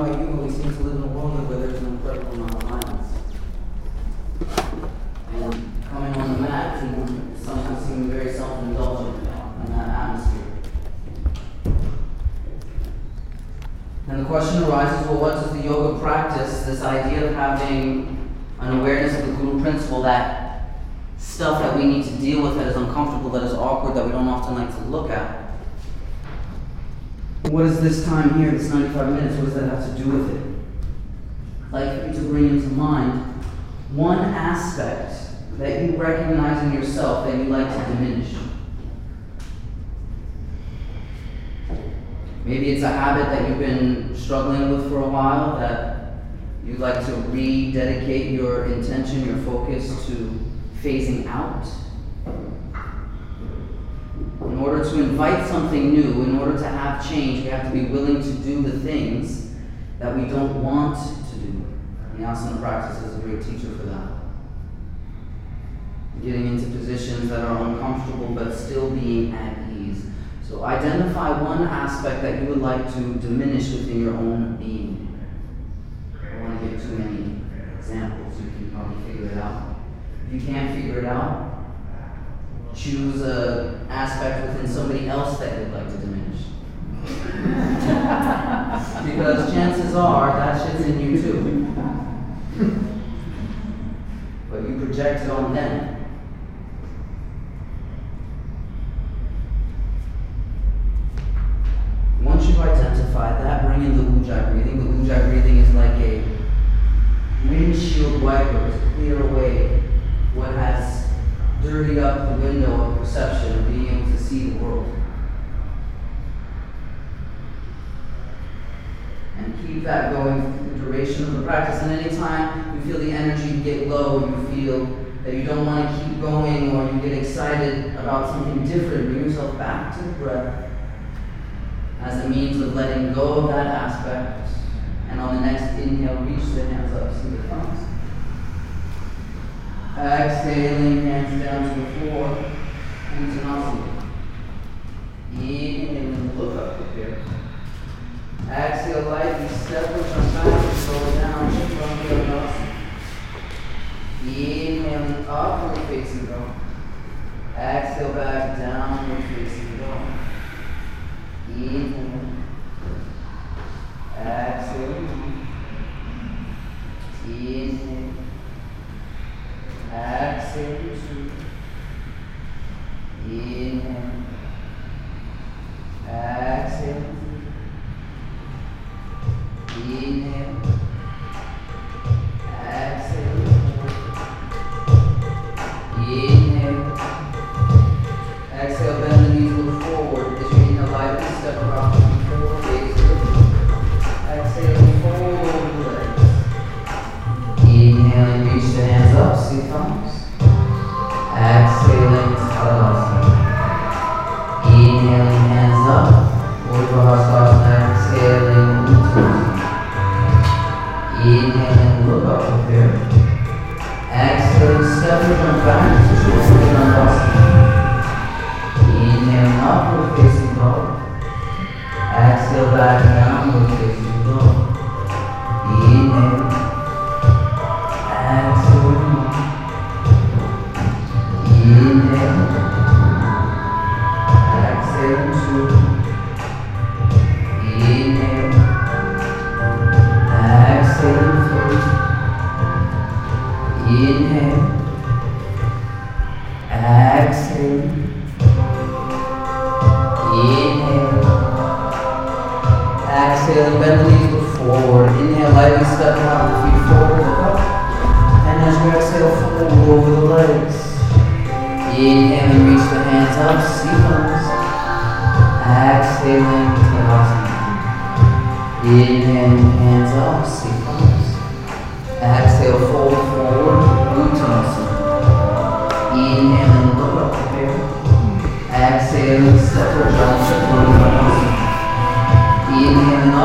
about you, but we seem to live in a world where there's an incredible amount of violence. And coming on the mat can sometimes seem very self-indulgent in that atmosphere. And the question arises, well, what does the yoga practice, this idea of having an awareness of the guru principle, that stuff that we need to deal with that is uncomfortable, that is awkward, that we don't often like to look at, what is this time here, this 95 minutes, what does that have to do with it? I'd like you to bring into mind one aspect that you recognize in yourself that you like to diminish. Maybe it's a habit that you've been struggling with for a while that you'd like to rededicate your intention, your focus to phasing out. In order to invite something new, in order to have change, we have to be willing to do the things that we don't want to do. The asana practice is a great teacher for that. Getting into positions that are uncomfortable but still being at ease. So identify one aspect that you would like to diminish within your own being. I don't want to give too many examples, you can probably figure it out. If you can't figure it out, choose an aspect within somebody else that you'd like to diminish. because chances are that shit's in you too. but you project it on them. Once you've identified that, bring in the ujjayi breathing. The ujjayi breathing is like a windshield wiper to clear away what has dirtied up the window of perception of being able to see the world. And keep that going through the duration of the practice. And anytime you feel the energy get low, you feel that you don't want to keep going or you get excited about something different, bring yourself back to the breath as a means of letting go of that aspect. And on the next inhale, reach the hands up, see the thumbs. Exhaling, hands down to the floor. Uttanasana. Inhaling, look up, prepare. Exhale lightly, step with your back, slow down, Uttanasana. Inhaling, upward facing dog. Exhale back, downward facing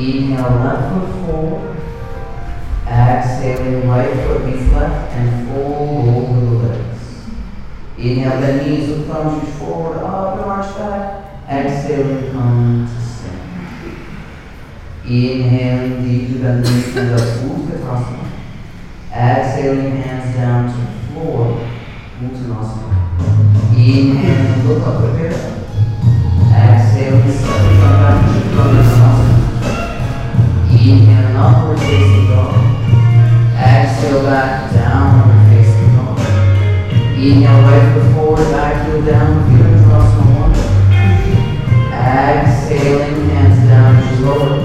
Inhale, left foot forward. Exhaling, right foot meets left and fold over the legs. Inhale, the knees thumbs reach forward, up and arch back. Exhaling, come to stand. Inhaling deeply, bend the knees, stand up, Utkatasana. Exhaling, hands down to the floor, Uttanasana. Inhaling, look up, prepare. Exhaling, step front back to Inhale, upward facing dog. Exhale, back, downward facing dog. Inhale, right foot forward, back heel down, Virabhadrasana one. Exhaling, hands down you lower.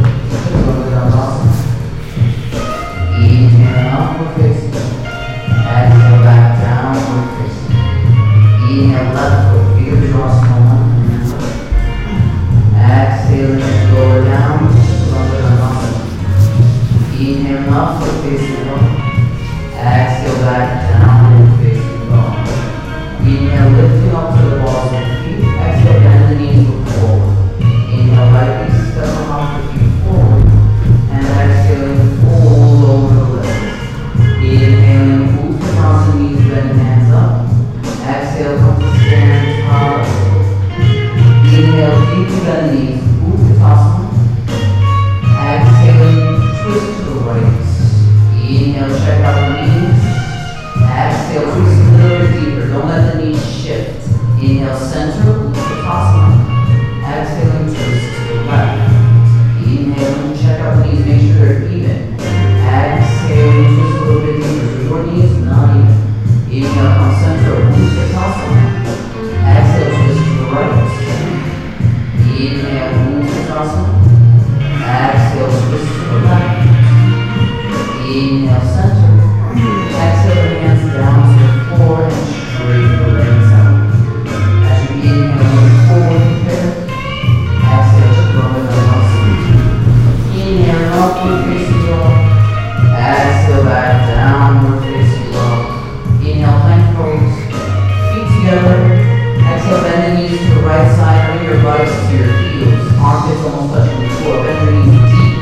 Bring your heels. Armpits almost touching the floor. Bend your knees deep.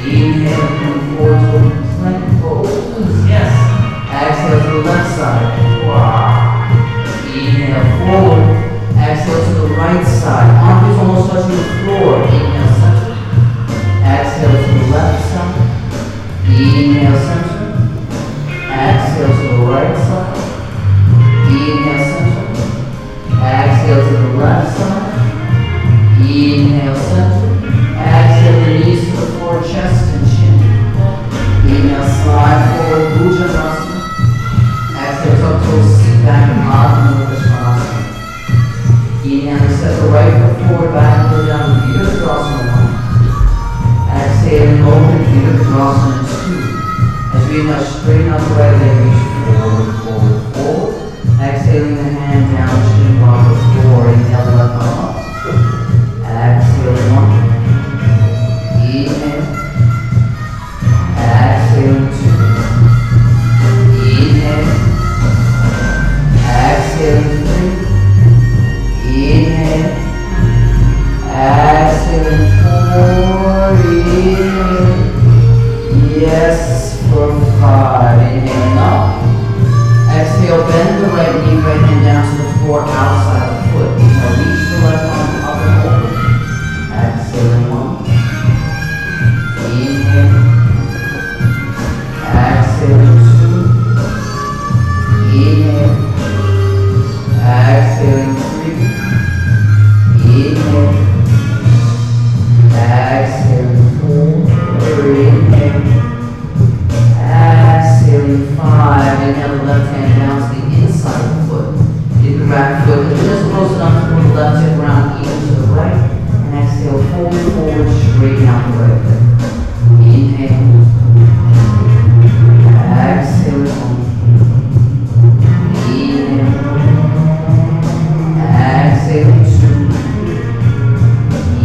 Inhale, move forward to a plank pose. Yes. Exhale to the left side. Wow. Inhale forward. Exhale to the right side. Armpits almost touching the floor. Inhale center. Exhale to the left side. Inhale center. Exhale to the right side. Inhale center. Exhale to the left side. The knees chest and chin. Inhale, slide forward, Exhale, tuck toes, sit back and bottom. Inhale, step the right foot forward, back Exhale, 2. As we inhale, straighten up, the right leg, reach forward, forward, forward. Exhaling the hand down.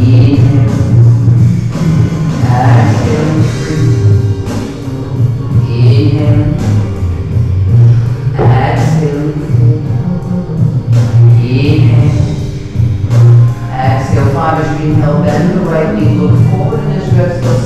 Exhale, five as we inhale, bend the right knee, look forward and as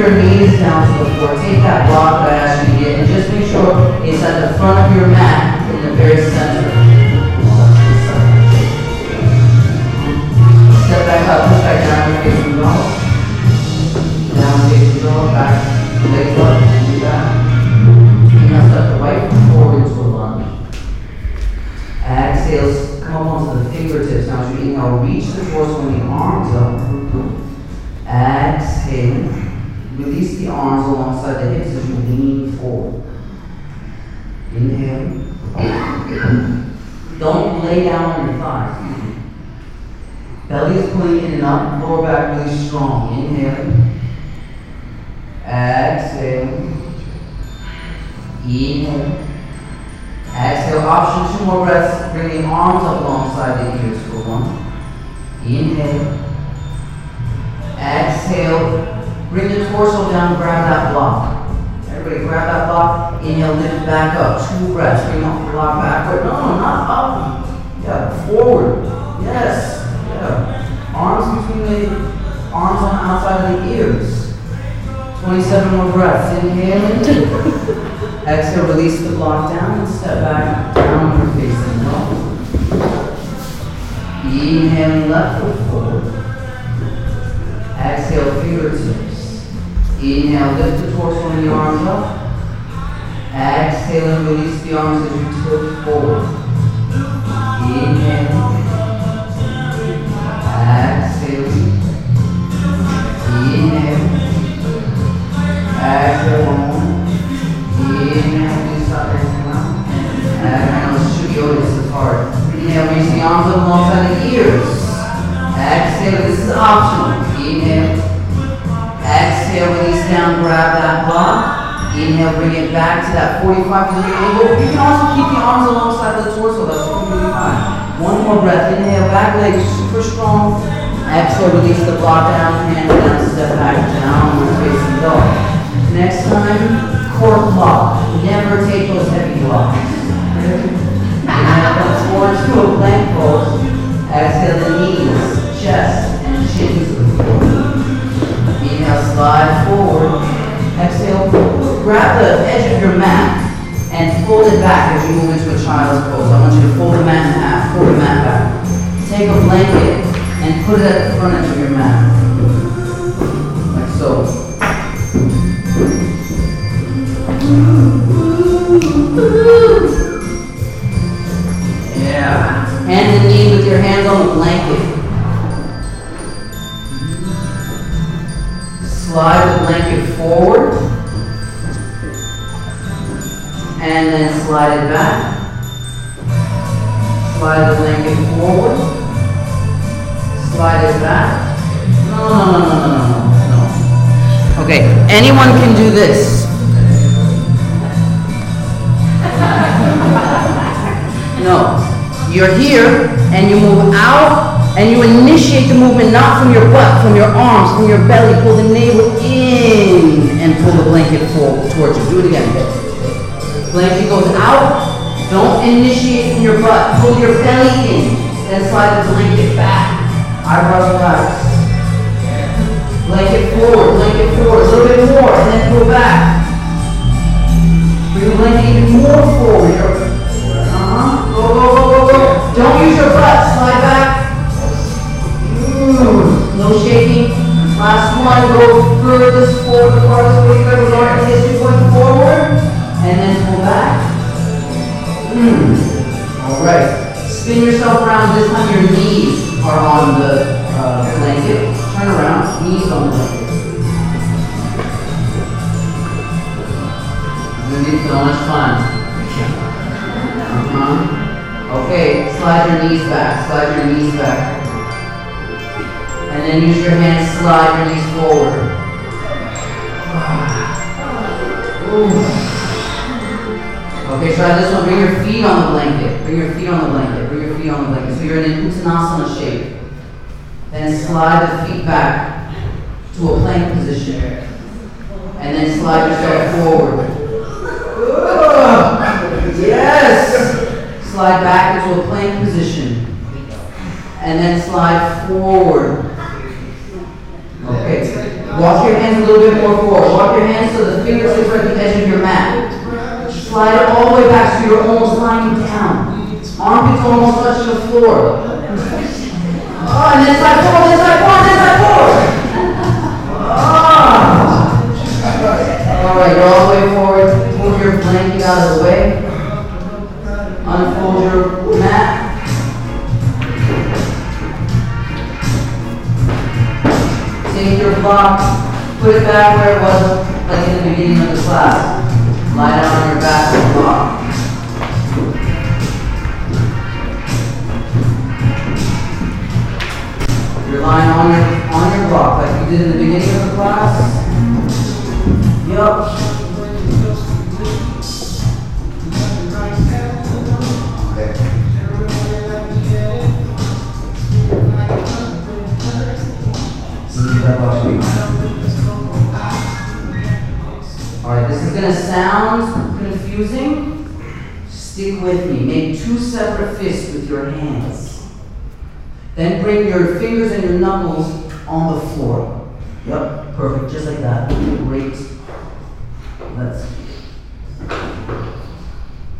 your knees down to the floor. Take that block that I asked you to get and just make sure it's at the front of your mat in the very center. Step back up, push back down, you're facing low. Down, facing low, back, legs up, do that. You now step the right foot forward into a lunge. Exhale, come up onto the fingertips. Now as you inhale, reach the torso and the arm on the hips as you lean forward. Inhale. Don't lay down on your thighs. Belly is pulling in and up. lower back really strong. Slide forward. Exhale, grab the edge of your mat and fold it back as you move into a child's pose. I want you to fold the mat in half, fold the mat back. Take a blanket and put it at the front edge of your mat. Like so. Yeah. Hand the knee with your hands on the blanket. Slide the blanket forward. And then slide it back. Slide the blanket forward. Slide it back. No, no, no, no, no, no, no. Okay, anyone can do this. No. You're here and you move out and you initiate the movement not from your butt, from your arms, from your belly. Pull the navel in and pull the blanket forward towards you. Do it again. Blanket goes out. Don't initiate from your butt. Pull your belly in. Then slide the blanket back. Eyebrows relax. Blanket forward, blanket forward. A little bit more and then pull back. Bring the blanket even more forward. Uh-huh. Go, go, go, go, go. Don't use your butt. Slide back. No shaking. Last one. Go furthest forward, the farthest way you ever learned in history, going forward. And then pull back. Mm. All right. Spin yourself around. This time your knees are on the uh, blanket. Turn around. Knees on the blanket. Gonna be so much fun. Uh-huh. Okay, slide your knees back, slide your knees back. And then use your hands, to slide your knees forward. Ooh. Okay, try this one. Bring your feet on the blanket. Bring your feet on the blanket. Bring your feet on the blanket. So you're in an Uttanasana shape. Then slide the feet back to a plank position. And then slide yourself forward. Ugh. Yes! Slide back into a plank position. And then slide forward. Okay. Walk your hands a little bit more forward. Walk your hands so the fingertips are at the edge of your mat. Slide it all the way back so you're almost lying down. Armpits almost touch the floor. Oh, and then slide forward, then slide forward, then slide forward. Oh. All right, you're all the way forward. Move your blanket out of the way. Unfold your mat. Take your block, put it back where it was, like in the beginning of the class. Lie down on your back and block. You're lying on your on your block like you did in the beginning of the class. Yup. Alright, this is gonna sound confusing. Stick with me. Make two separate fists with your hands. Then bring your fingers and your knuckles on the floor. Yep, perfect, just like that. Great. Let's.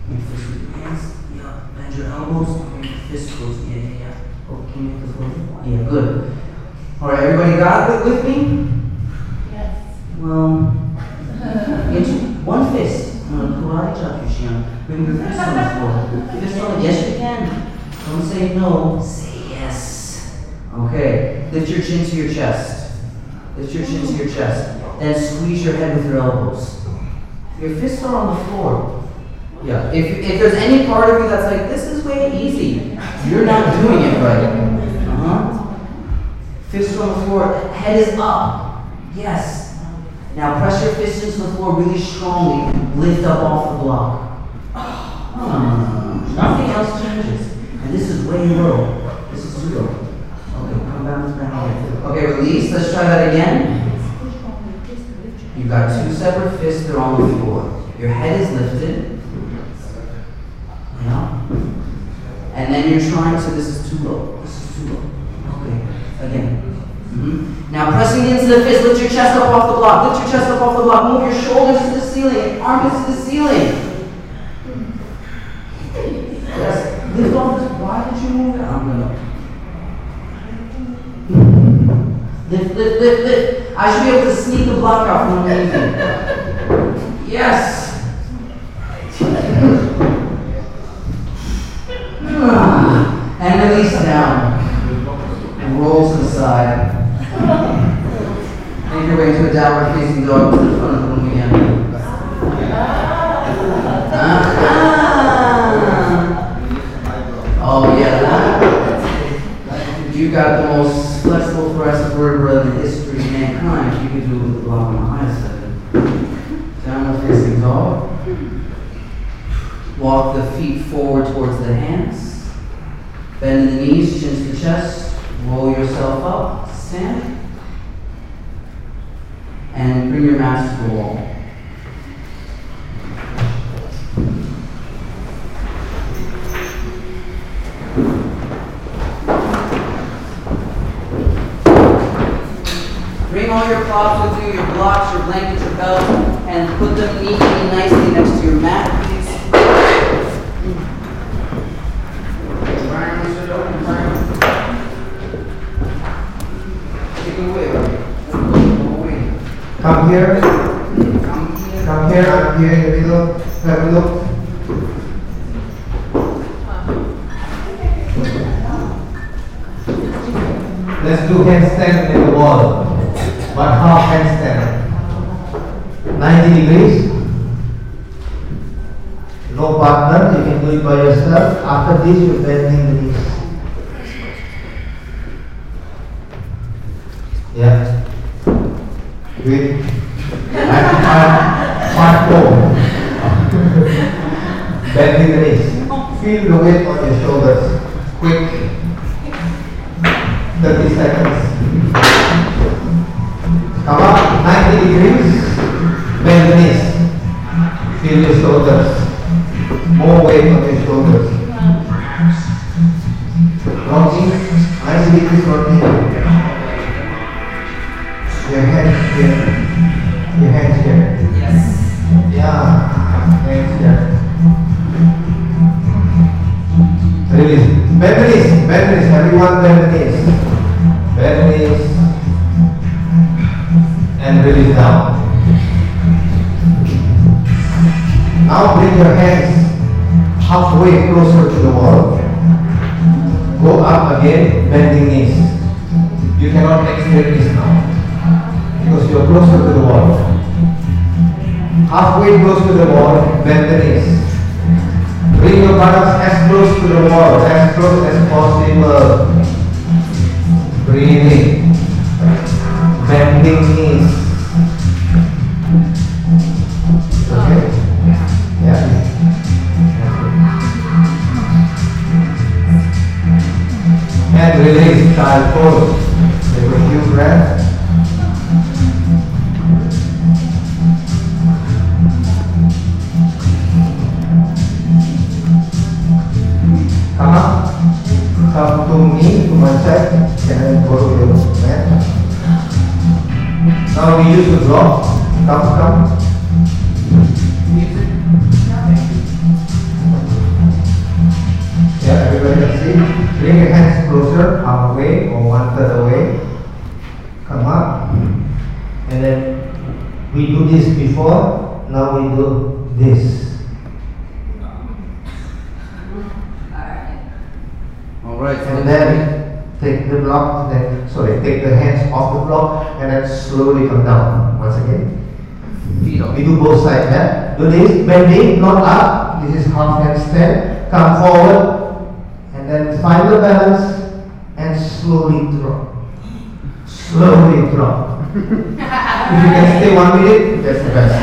Make fish with your hands. Yeah, bend your elbows. Make the fist close. Yeah, yeah, yeah. Oh, can you make the floor? Yeah, good. All right, everybody got it with me? Yes. Well, into one fist. I'm gonna karate chop you, Shion. Bring your fist on the floor. Fist on. Yes, you can. Don't say no. Say yes. Okay. Lift your chin to your chest. Lift your chin to your chest. Then squeeze your head with your elbows. Your fists are on the floor. Yeah. If, if there's any part of you that's like, this is way easy, you're not doing it right. Fists on the floor. Head is up. Yes. Now press your fists into the floor really strongly. Lift up off the block. No. Nothing else changes. And this is way low. This is too low. Okay, come bounce back here. Okay, release. Let's try that again. You've got two separate fists, they're on the floor. Your head is lifted. Yeah. And then you're trying to, this is too low. This is too low. Okay, again. Mhm. Now pressing into the fist, lift your chest up off the block. Lift your chest up off the block. Move your shoulders to the ceiling, arms to the ceiling. Yes. Lift off this. Why did you move it? I'm gonna. Lift, lift, lift, lift. I should be able to sneak the block out from underneath you. Yes. and release down. Roll to the side. Make your way to a downward facing dog to the front of the room again. Ah. Oh yeah. You got the most flexible thoracic vertebra in the history of mankind. You could do it with the on the highest side. Downward facing dog. Walk the feet forward towards the hands. Bend the knees, chin to the chest. Roll yourself up. Stand. And bring your mask to the wall. Bring all your props with you, your blocks, your blankets, your belt, and put them neatly and nicely next to your mat, Come here, Come here. come here, I'm here in the middle, have a look. Let's do handstand in the wall. But half handstand. 90 degrees. No partner, you can do it by yourself. After this, you're bending the knees. Yeah. Part four. Bending the knees. Feel the weight on your shoulders. Close as possible. This, bending, not up. This is half handstand. Come forward and then find the balance and slowly drop. Slowly drop. if you can stay one minute, that's the best.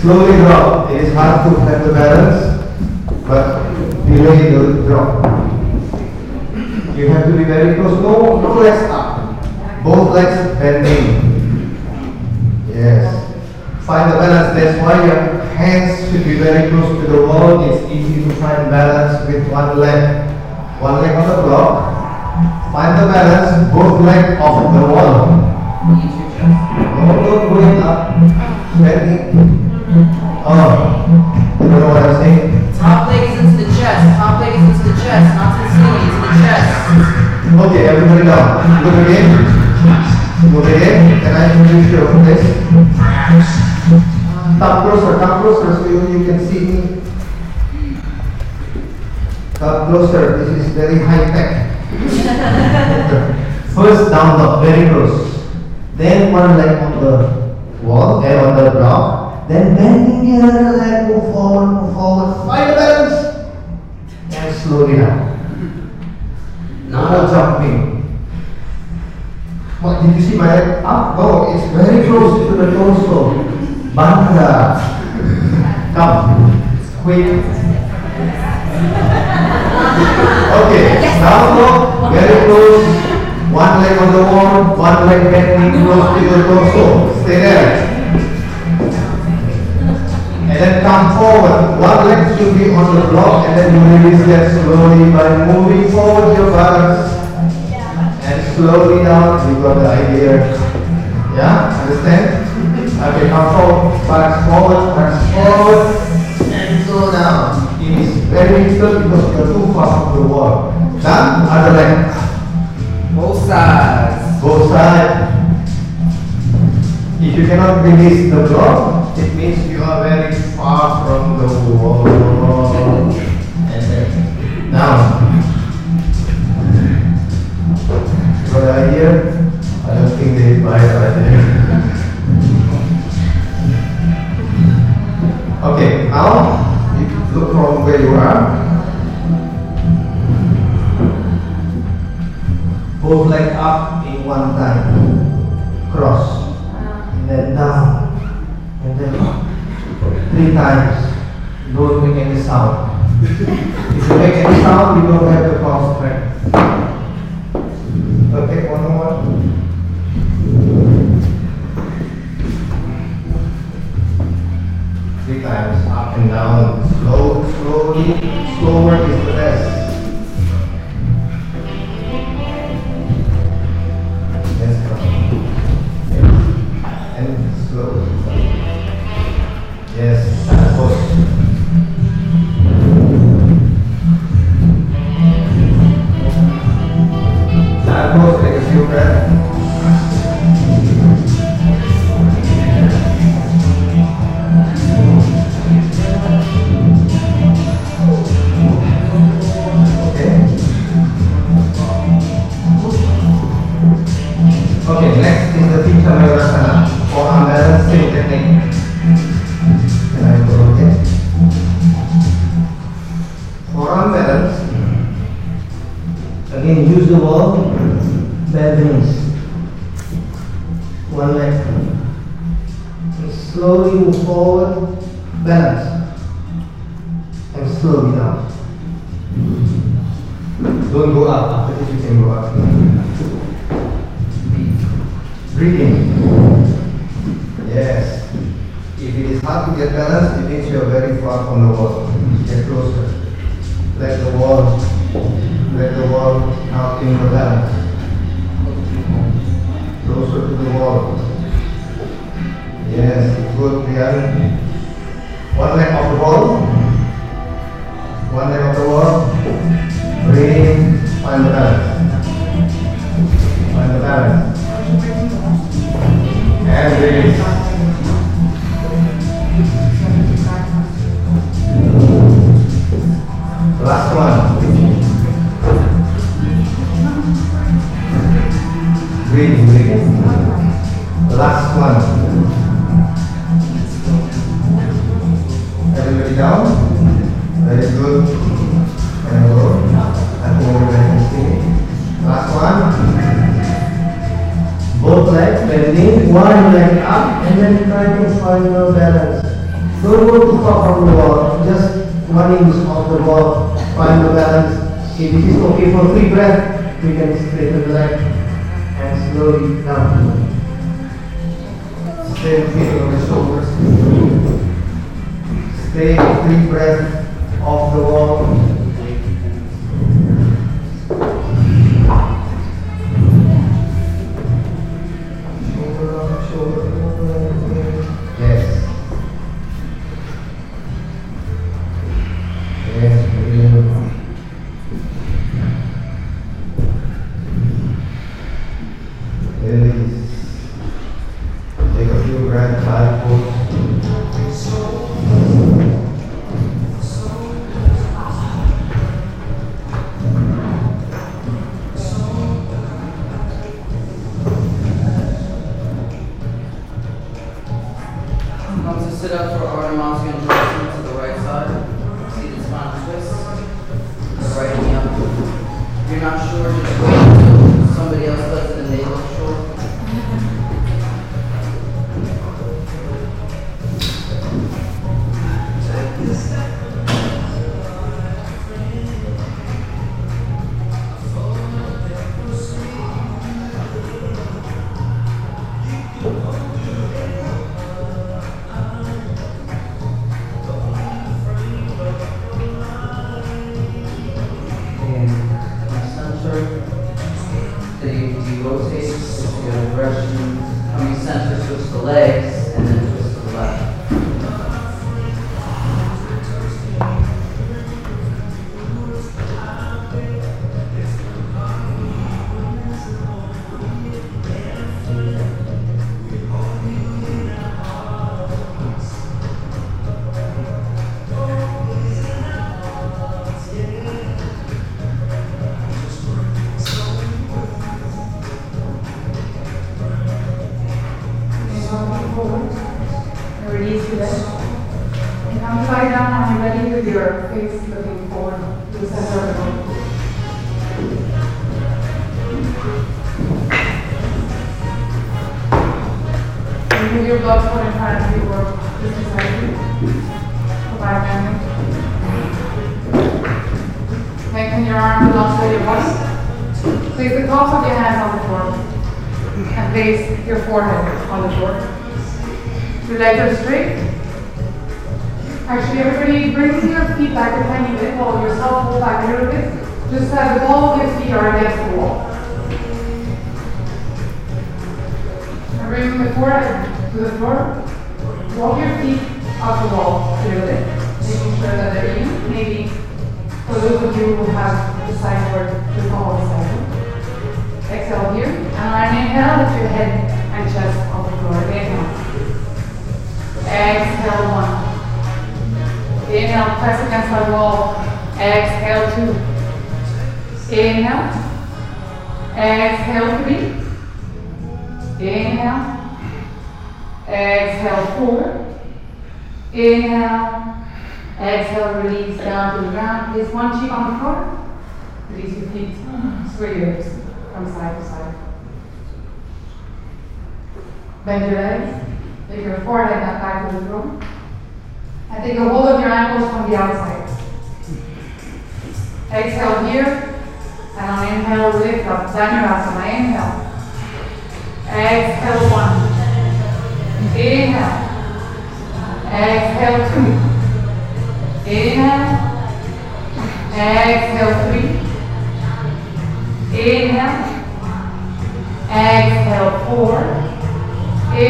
Slowly drop. It is hard to have the balance, but delay the drop. You have to be very close. No, no legs up. Both legs bending. Yes. Find the balance. That's why your hands should be very close to the wall. It's easy to find balance with one leg. One leg on the block. Find the balance. Both legs off the wall. No, not go going up. Bending. Oh, you know what I'm saying? Top leg is into the chest, top leg is into the chest, not to the ceiling, into the chest. Okay, everybody down. Look again. Look again. Can I introduce you this? Come closer, come closer so you, you can see me. Come closer. This is very high tech. First down dog, very close. Then one leg on the wall, then on the block. Then bending the other leg, move forward, move forward. Find the balance. And slowly down. No more jumping. What did you see my leg up? No, it's very close to the torso. Banda. Come. Quick. Okay, now go very close. One leg on the wall, one leg bending close to your torso. Stay there. And then come forward. One leg should be on the block and then you release that slowly by moving forward your balance. And slowly down, you got the idea. Yeah, understand? Okay, come forward, balance forward, balance forward, and go down. It is very difficult because you are too far from the wall. Done? Other leg. Both sides. Both side. If you cannot release the block, it means you are very far from the wall. And then down. Okay for free breath, we can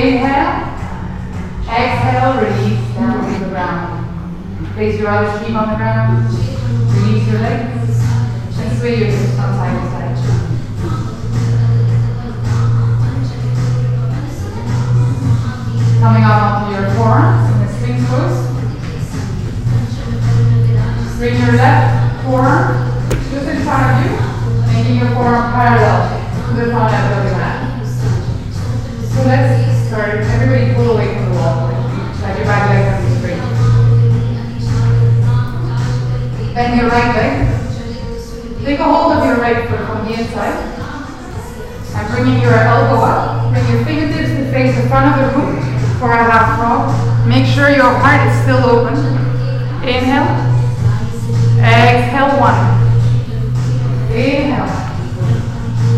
Inhale. Exhale, release down to the ground. Place your other feet on the ground. Release your legs. And sway your from side to side. Coming up onto your forearms in the sphinx pose. Bring your left forearm just in front of you, making your forearm parallel to the front of the mat. So let's start. Everybody pull away from the wall, like your back leg can be straight. Then your right leg. Take a hold of your right foot from the inside. And bringing your elbow up. Bring your fingertips to face the front of the room for a half frog. Make sure your heart is still open. Inhale. Exhale one. Inhale.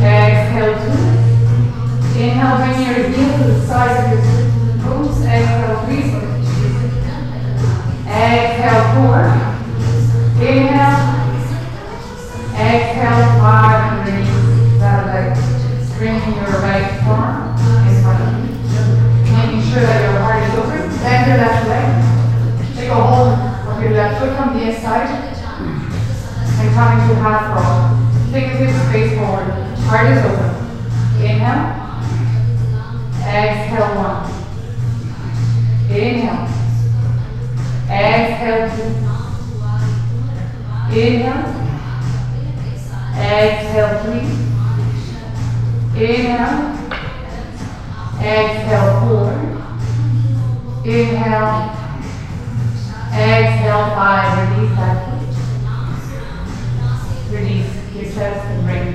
Exhale two. Inhale, bring your heel to the side of your toes. Exhale three. Exhale four. Inhale. Exhale five and release that leg. Bringing your right arm in front of you. Making sure that your heart is open. Bend your left leg. Take a hold of your left foot from the inside and coming to half frog. Fingertips face forward. Heart is open. Inhale. Exhale one. Inhale. Exhale two. Inhale. Exhale three. Inhale. Exhale four. Inhale. Exhale five. Release that foot. Release your chest and bring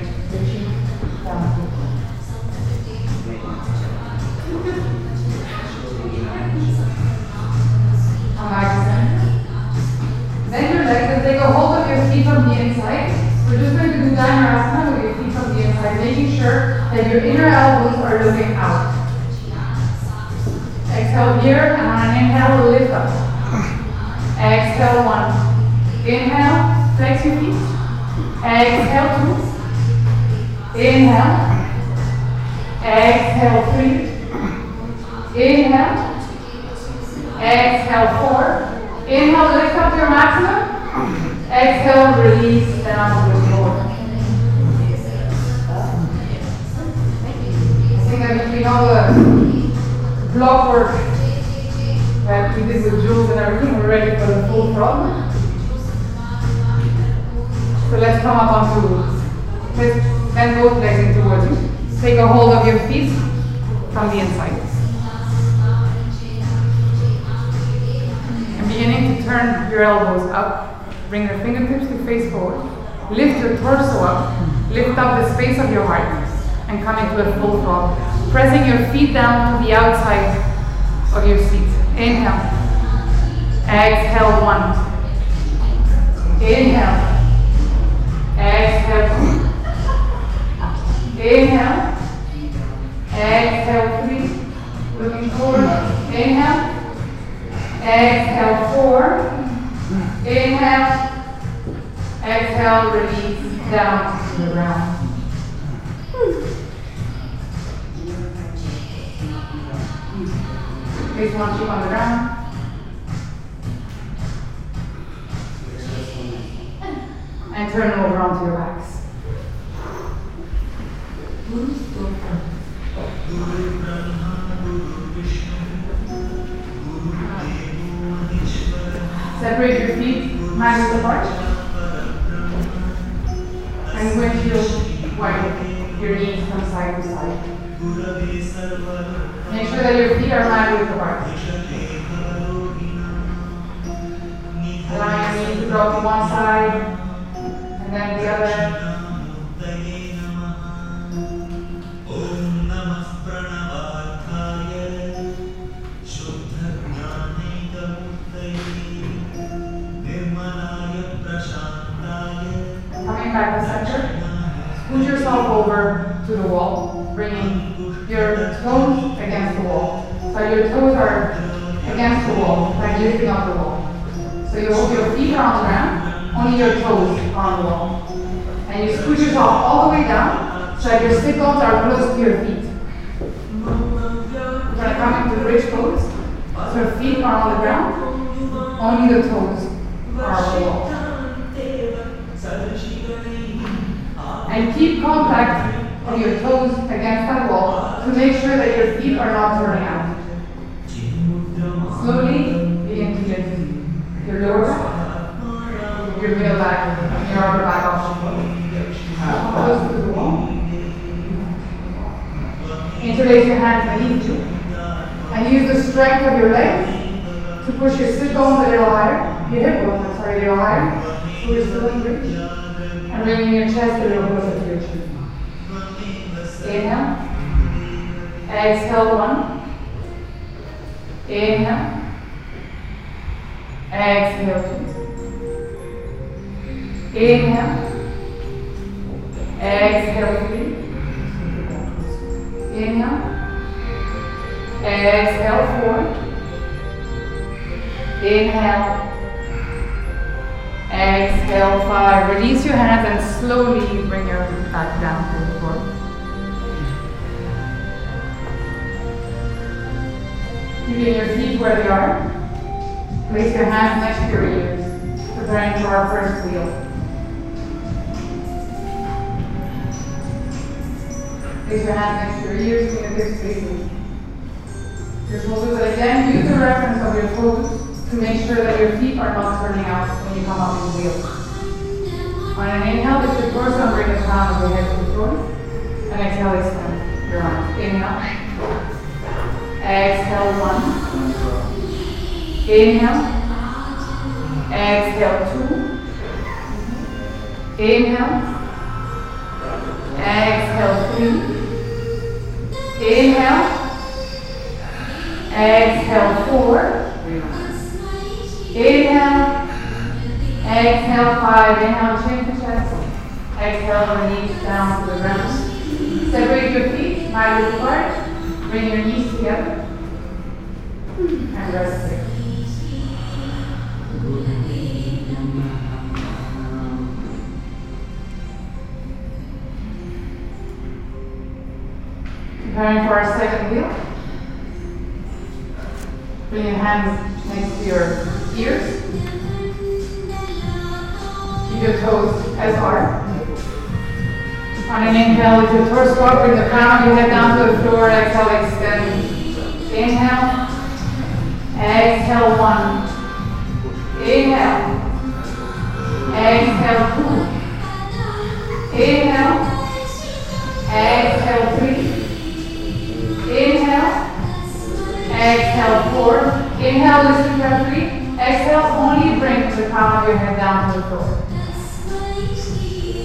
Bend your legs and take a hold of your feet from the inside. We're just going to do Dhanurasana with your feet from the inside, making sure that your inner elbows are looking out. Exhale here, and on an inhale, lift up. Exhale one. Inhale, flex your feet. Exhale two. Inhale. Exhale three. Inhale. Exhale four. Inhale, lift up your maximum. Exhale, release down to the floor. I think that between all the block work that we did with Jules and everything, we're ready for the full frog. So let's come up onto, bend both legs in towards you. Take a hold of your feet from the inside. Beginning to turn your elbows up. Bring your fingertips to face forward. Lift your torso up. Lift up the space of your heart. And come into a full frog. Pressing your feet down to the outside of your seat. Inhale. Exhale one. Inhale. Exhale two. Inhale. Exhale three. Looking forward. Inhale. Exhale four. Inhale. Exhale, release down to the ground. Place one cheek on the ground. And turn over onto your backs. Separate your feet, hands apart. And windshield wide your knees from side to side. Make sure that your feet are lined with apart. Allow your knees to drop to one side and then the other. Coming back to center. Scoot yourself over to the wall, bringing your toes against the wall. So your toes are against the wall, like lifting up the wall. So you hold your feet on the ground, only your toes on the wall. And you scoot yourself all the way down so that your sit bones are close to your feet. Try to bridge pose. So feet are on the ground, only the toes are on the wall. And keep contact of your toes against that wall to make sure that your feet are not turning out. Slowly begin to lift your lower back, your middle back, and your upper back off. Close to the wall. Interlace your hands beneath you. And use the strength of your legs to push your sit bones a little higher, your hip bones, sorry, a little higher, so you're still in reach. And bringing your chest a little closer to your chin. Inhale. Exhale one. Inhale. Exhale two. Inhale. Exhale three. Inhale. Exhale four. Inhale. Exhale five. Release your hands and slowly bring your back down to the floor. Keeping your feet where they are. Place your hands next to your ears. Preparing for our first wheel. Place your hands next to your ears, fingertips facing. Do it again. Use the reference of your toes to make sure that your feet are not turning out when you come up in the wheel. On an inhale, lift your torso bring the crown of your head to the floor. And exhale, extend your arms. Inhale. Exhale one. Inhale. Exhale two. Inhale. Exhale three. Inhale. Exhale four. Inhale. Exhale five. Inhale, chin to chest. Exhale, knees down to the ground. Separate your feet, miles apart. Bring your knees together. And rest here. Preparing for our second wheel. Bring your hands next to your ears. Keep your toes as are. On an inhale, with your torso up, bring the crown of your head down to the floor. Exhale, extend. Inhale. Exhale, one. Inhale. Exhale, two. Inhale. Exhale, three. Inhale. Exhale, four. Inhale, listen carefully. Exhale, only bring the crown of your head down to the floor.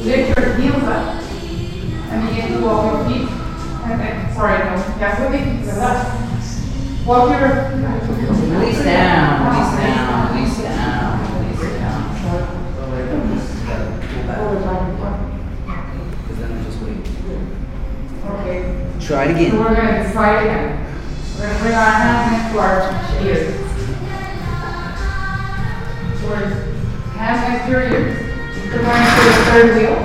Lift your heels up and begin to walk your feet. And then, sorry, no, yes, with me, the left. Walk your. Release down, release down, release down, release down. Because then I just wait. Okay. Try it So again. we're gonna try again. We're gonna bring our hands next to our ears. So we're hands next to your ears. We're to the third wheel.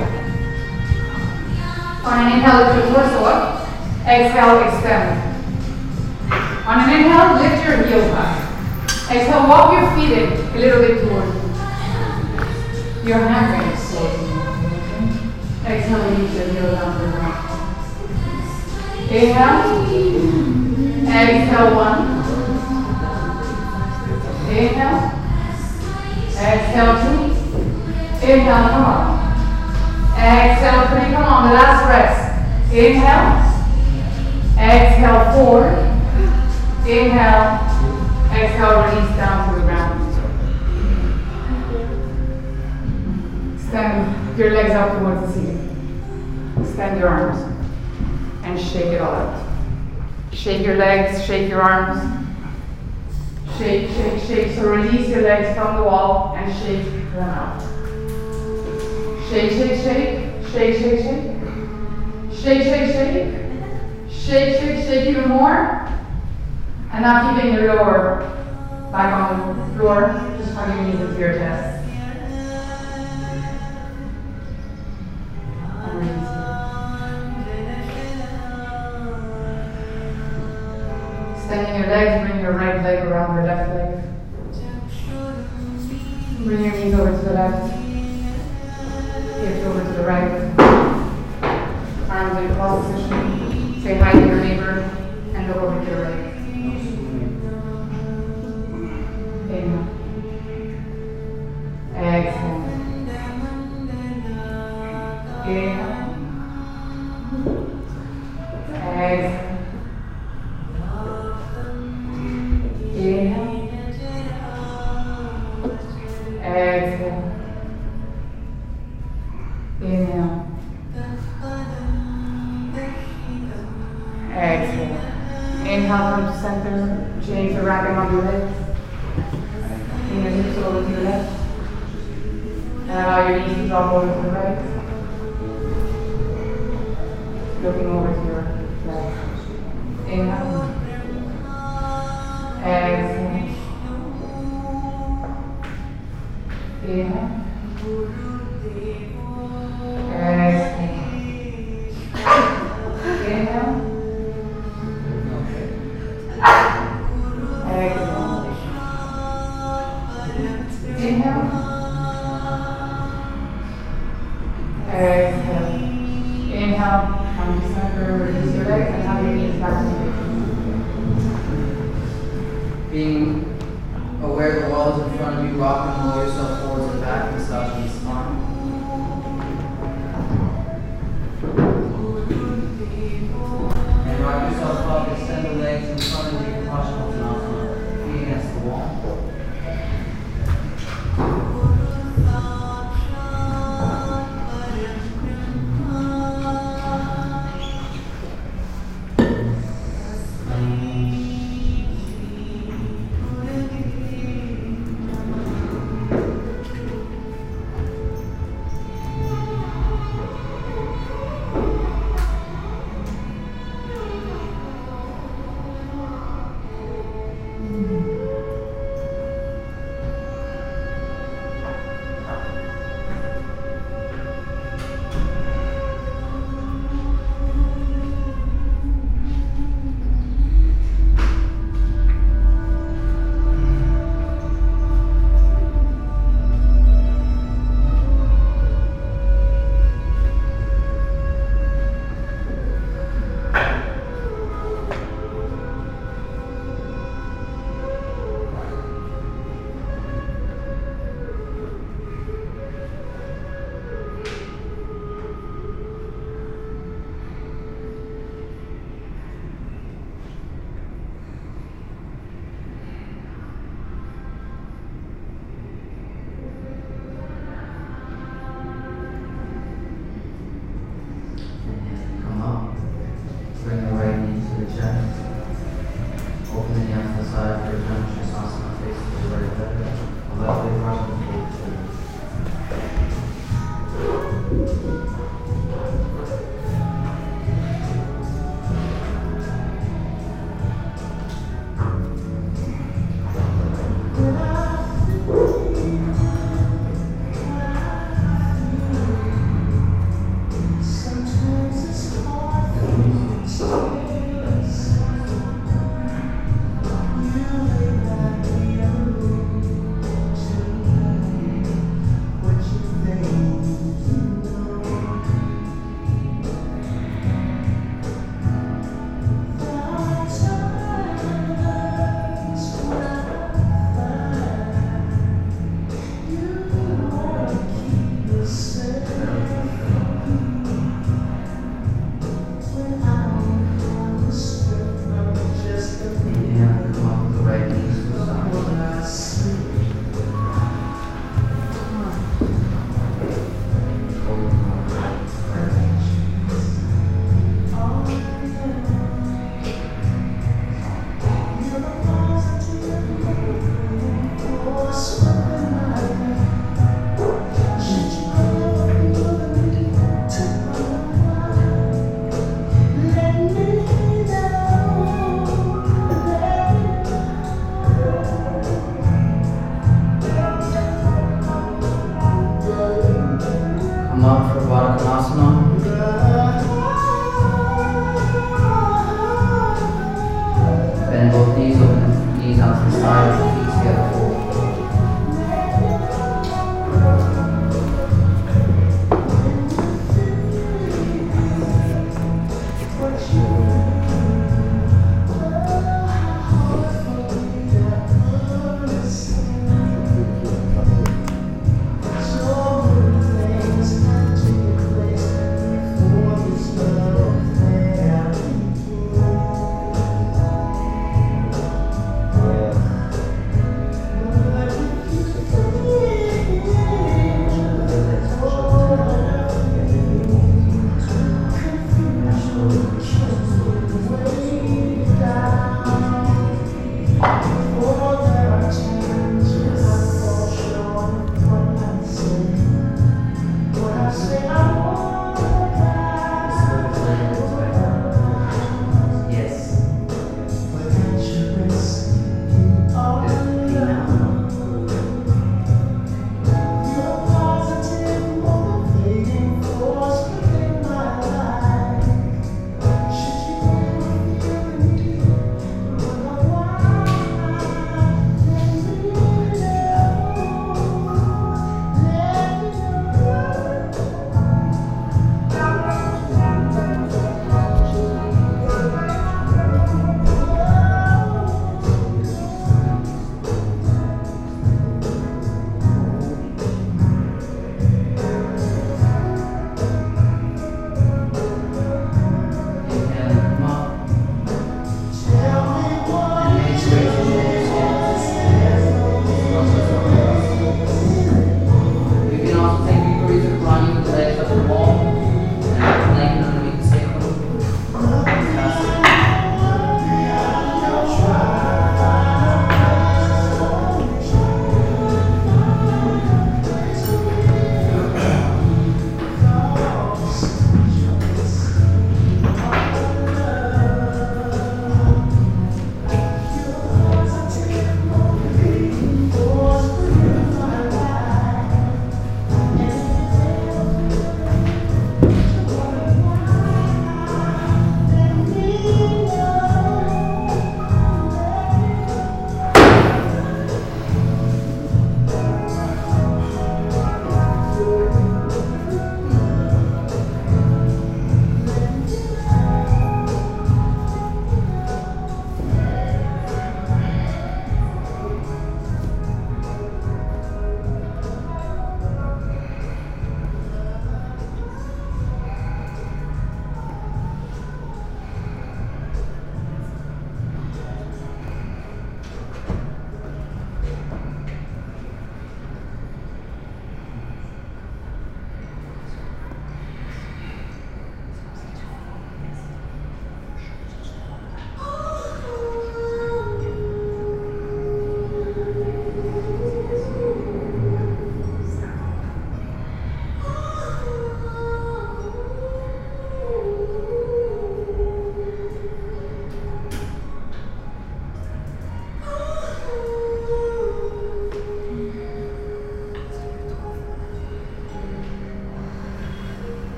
On an inhale, lift your torso up. Exhale, extend. On an inhale, lift your heels up. Exhale, walk your feet in a little bit towards you. Your hands are towards. Exhale, release your heel down the ground. Inhale. Exhale one. Inhale. Exhale two. Inhale, come on. Exhale three, come on, the last rest. Inhale. Exhale four. Inhale. Exhale, release down to the ground. Extend your legs up towards the ceiling. Extend your arms and shake it all out. Shake your legs, shake your arms. Shake, shake, shake. So release your legs from the wall and shake them out. Shake, shake, shake. Shake, shake, shake. Shake, shake, shake. Shake, shake, shake even more. And now keeping your lower back on the floor, just hug your knees into your chest. Extending your legs, your right leg around your left leg. Bring your knees over to the left. Hips over to the right. Arms in cross position. Say hi to your neighbor and look over to your right. Thank you.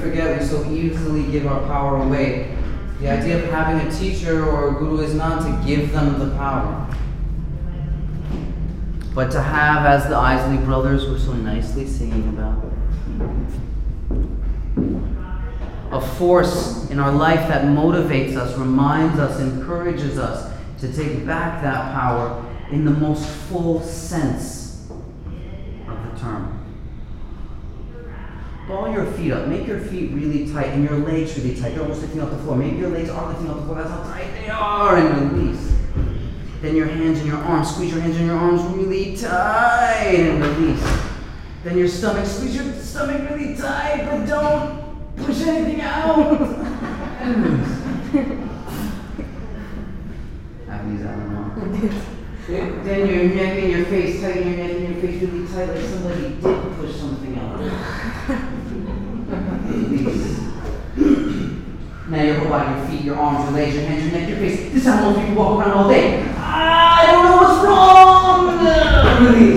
forget we so easily give our power away. The idea of having a teacher or a guru is not to give them the power, but to have, as the Isley brothers were so nicely singing about, a force in our life that motivates us, reminds us, encourages us to take back that power in the most full sense feet up. Make your feet really tight and your legs really tight. You're almost lifting off the floor. Maybe your legs are lifting off the floor. That's how tight they are. And release. Then your hands and your arms. Squeeze your hands and your arms really tight and release. Then your stomach. Squeeze your stomach really tight, but don't push anything out. and release. Have these, don't. Then your neck and your face, tighten your neck and your face really tight like somebody did push something out. Release. Now your whole body, your feet, your arms, your legs, your hands, your neck, your face. This is how most people walk around all day. I don't know what's wrong. Release.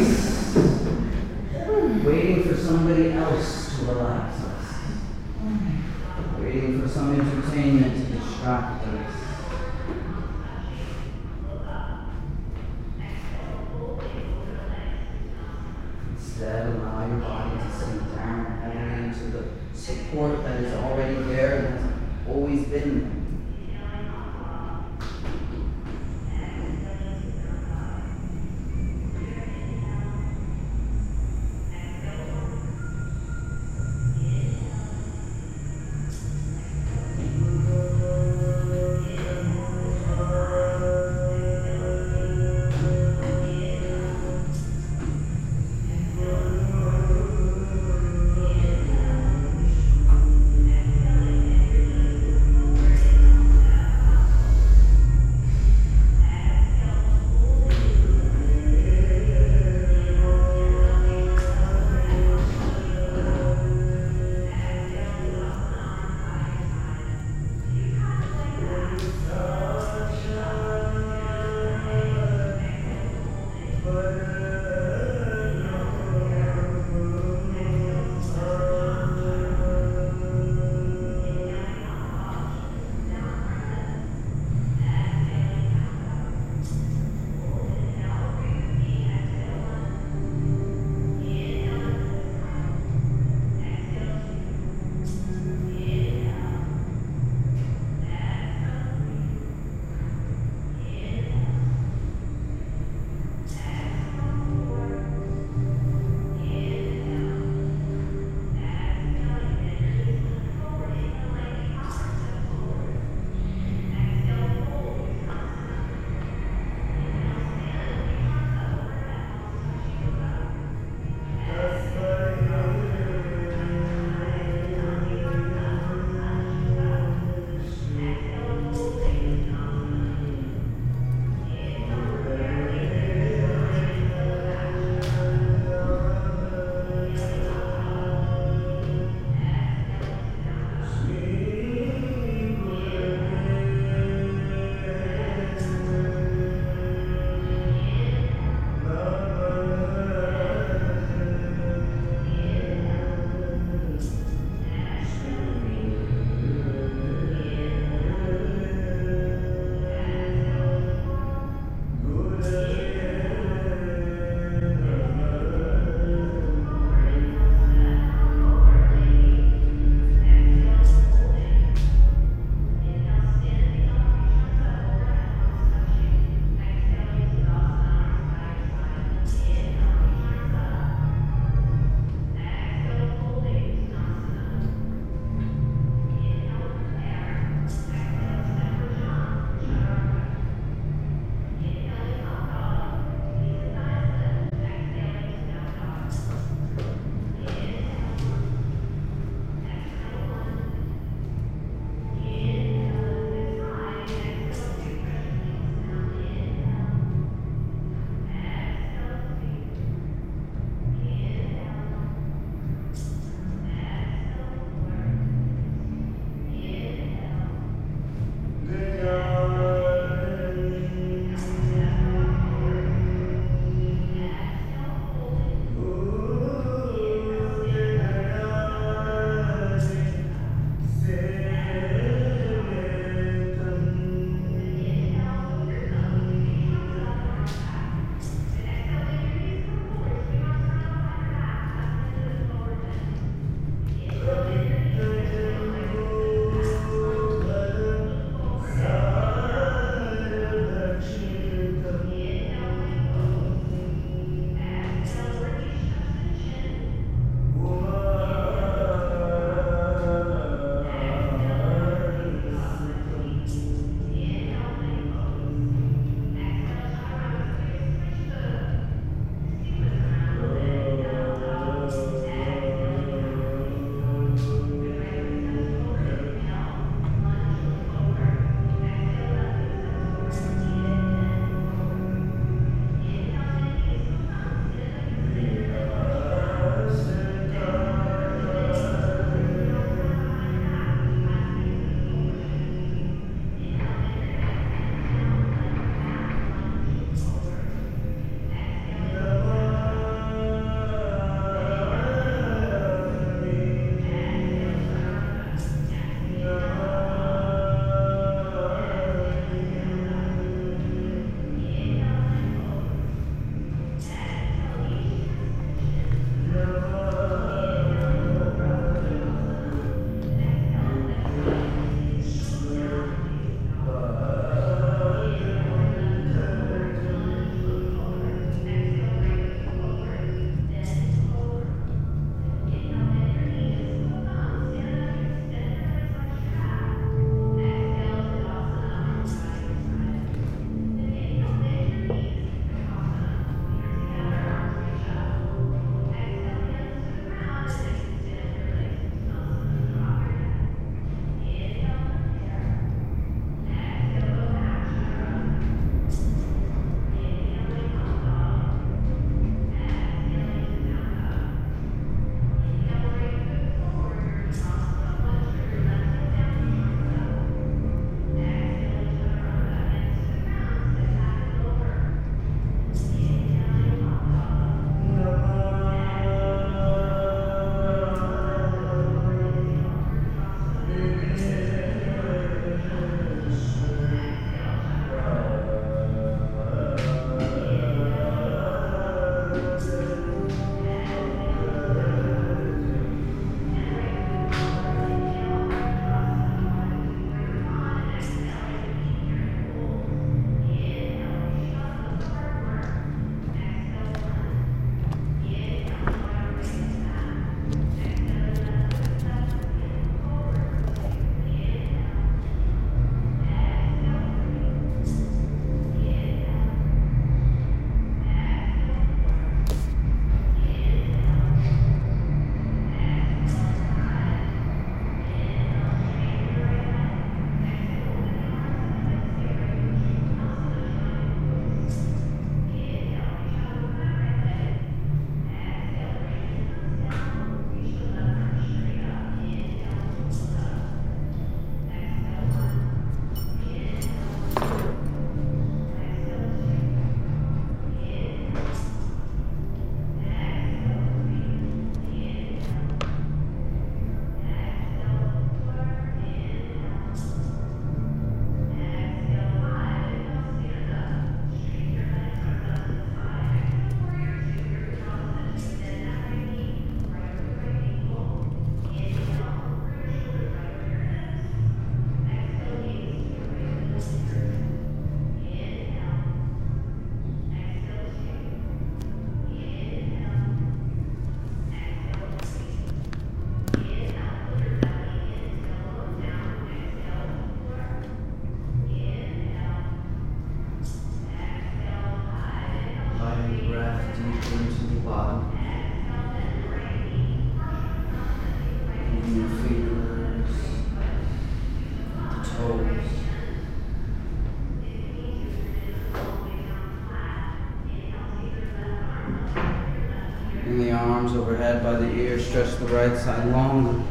Arms overhead by the ears. Stretch the right side longer.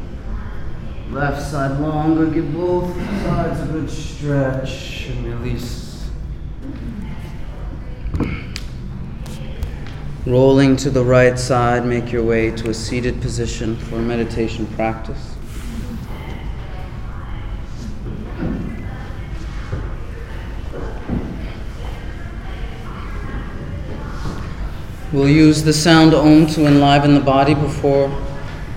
Left side longer. Give both sides a good stretch and release. Rolling to the right side, make your way to a seated position for meditation practice. We'll use the sound om to enliven the body before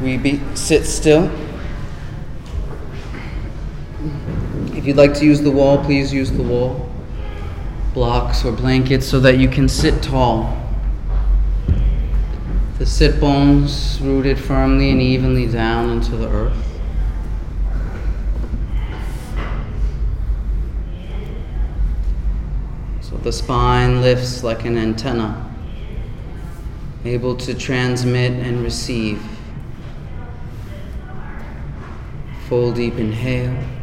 we be, sit still. If you'd like to use the wall, please use the wall, blocks or blankets so that you can sit tall. The sit bones rooted firmly and evenly down into the earth. So the spine lifts like an antenna able to transmit and receive. Full deep inhale.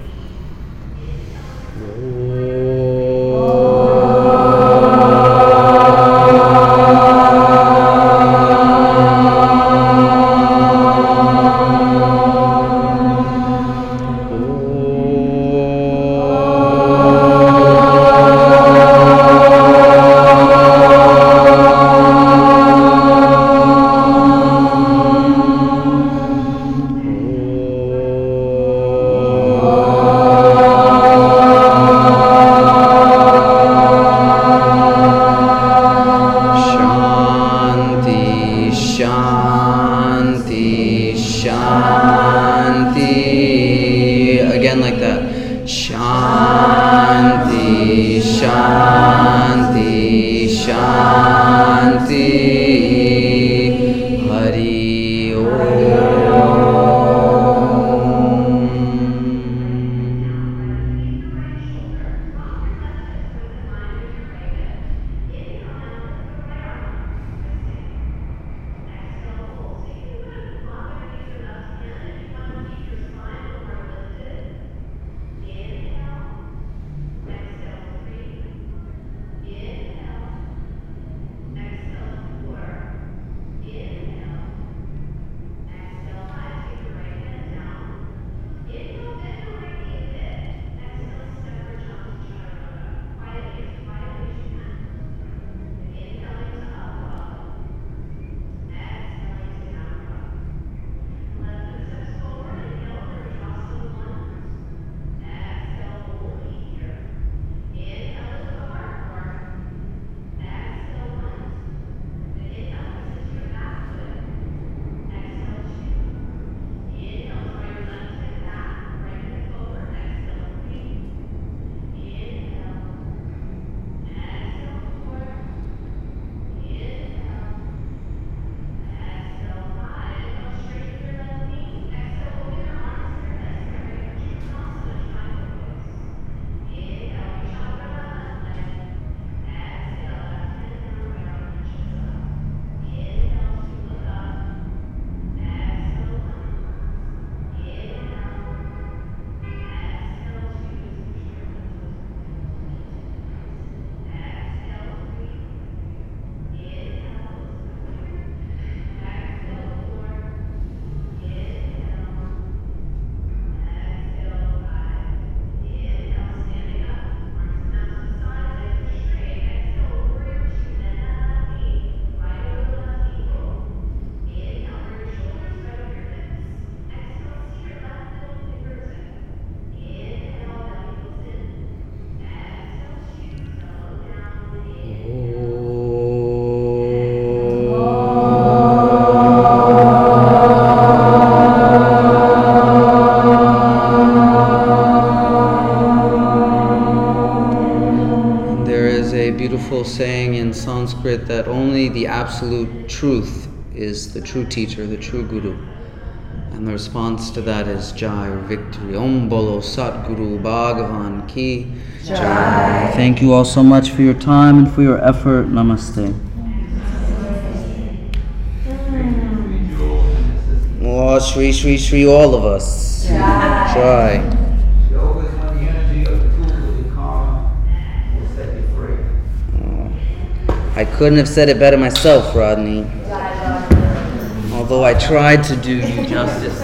Absolute truth is the true teacher, the true guru. And the response to that is Jai or victory. Om Bolo Sat Guru Bhagavan Ki Jai. Thank you all so much for your time and for your effort. Namaste. Oh, Shri Shri Shri, all of us. Jai. Yoga is when the energy of the tools of the karma will set you free. I couldn't have said it better myself, Rodney. Although I tried to do you justice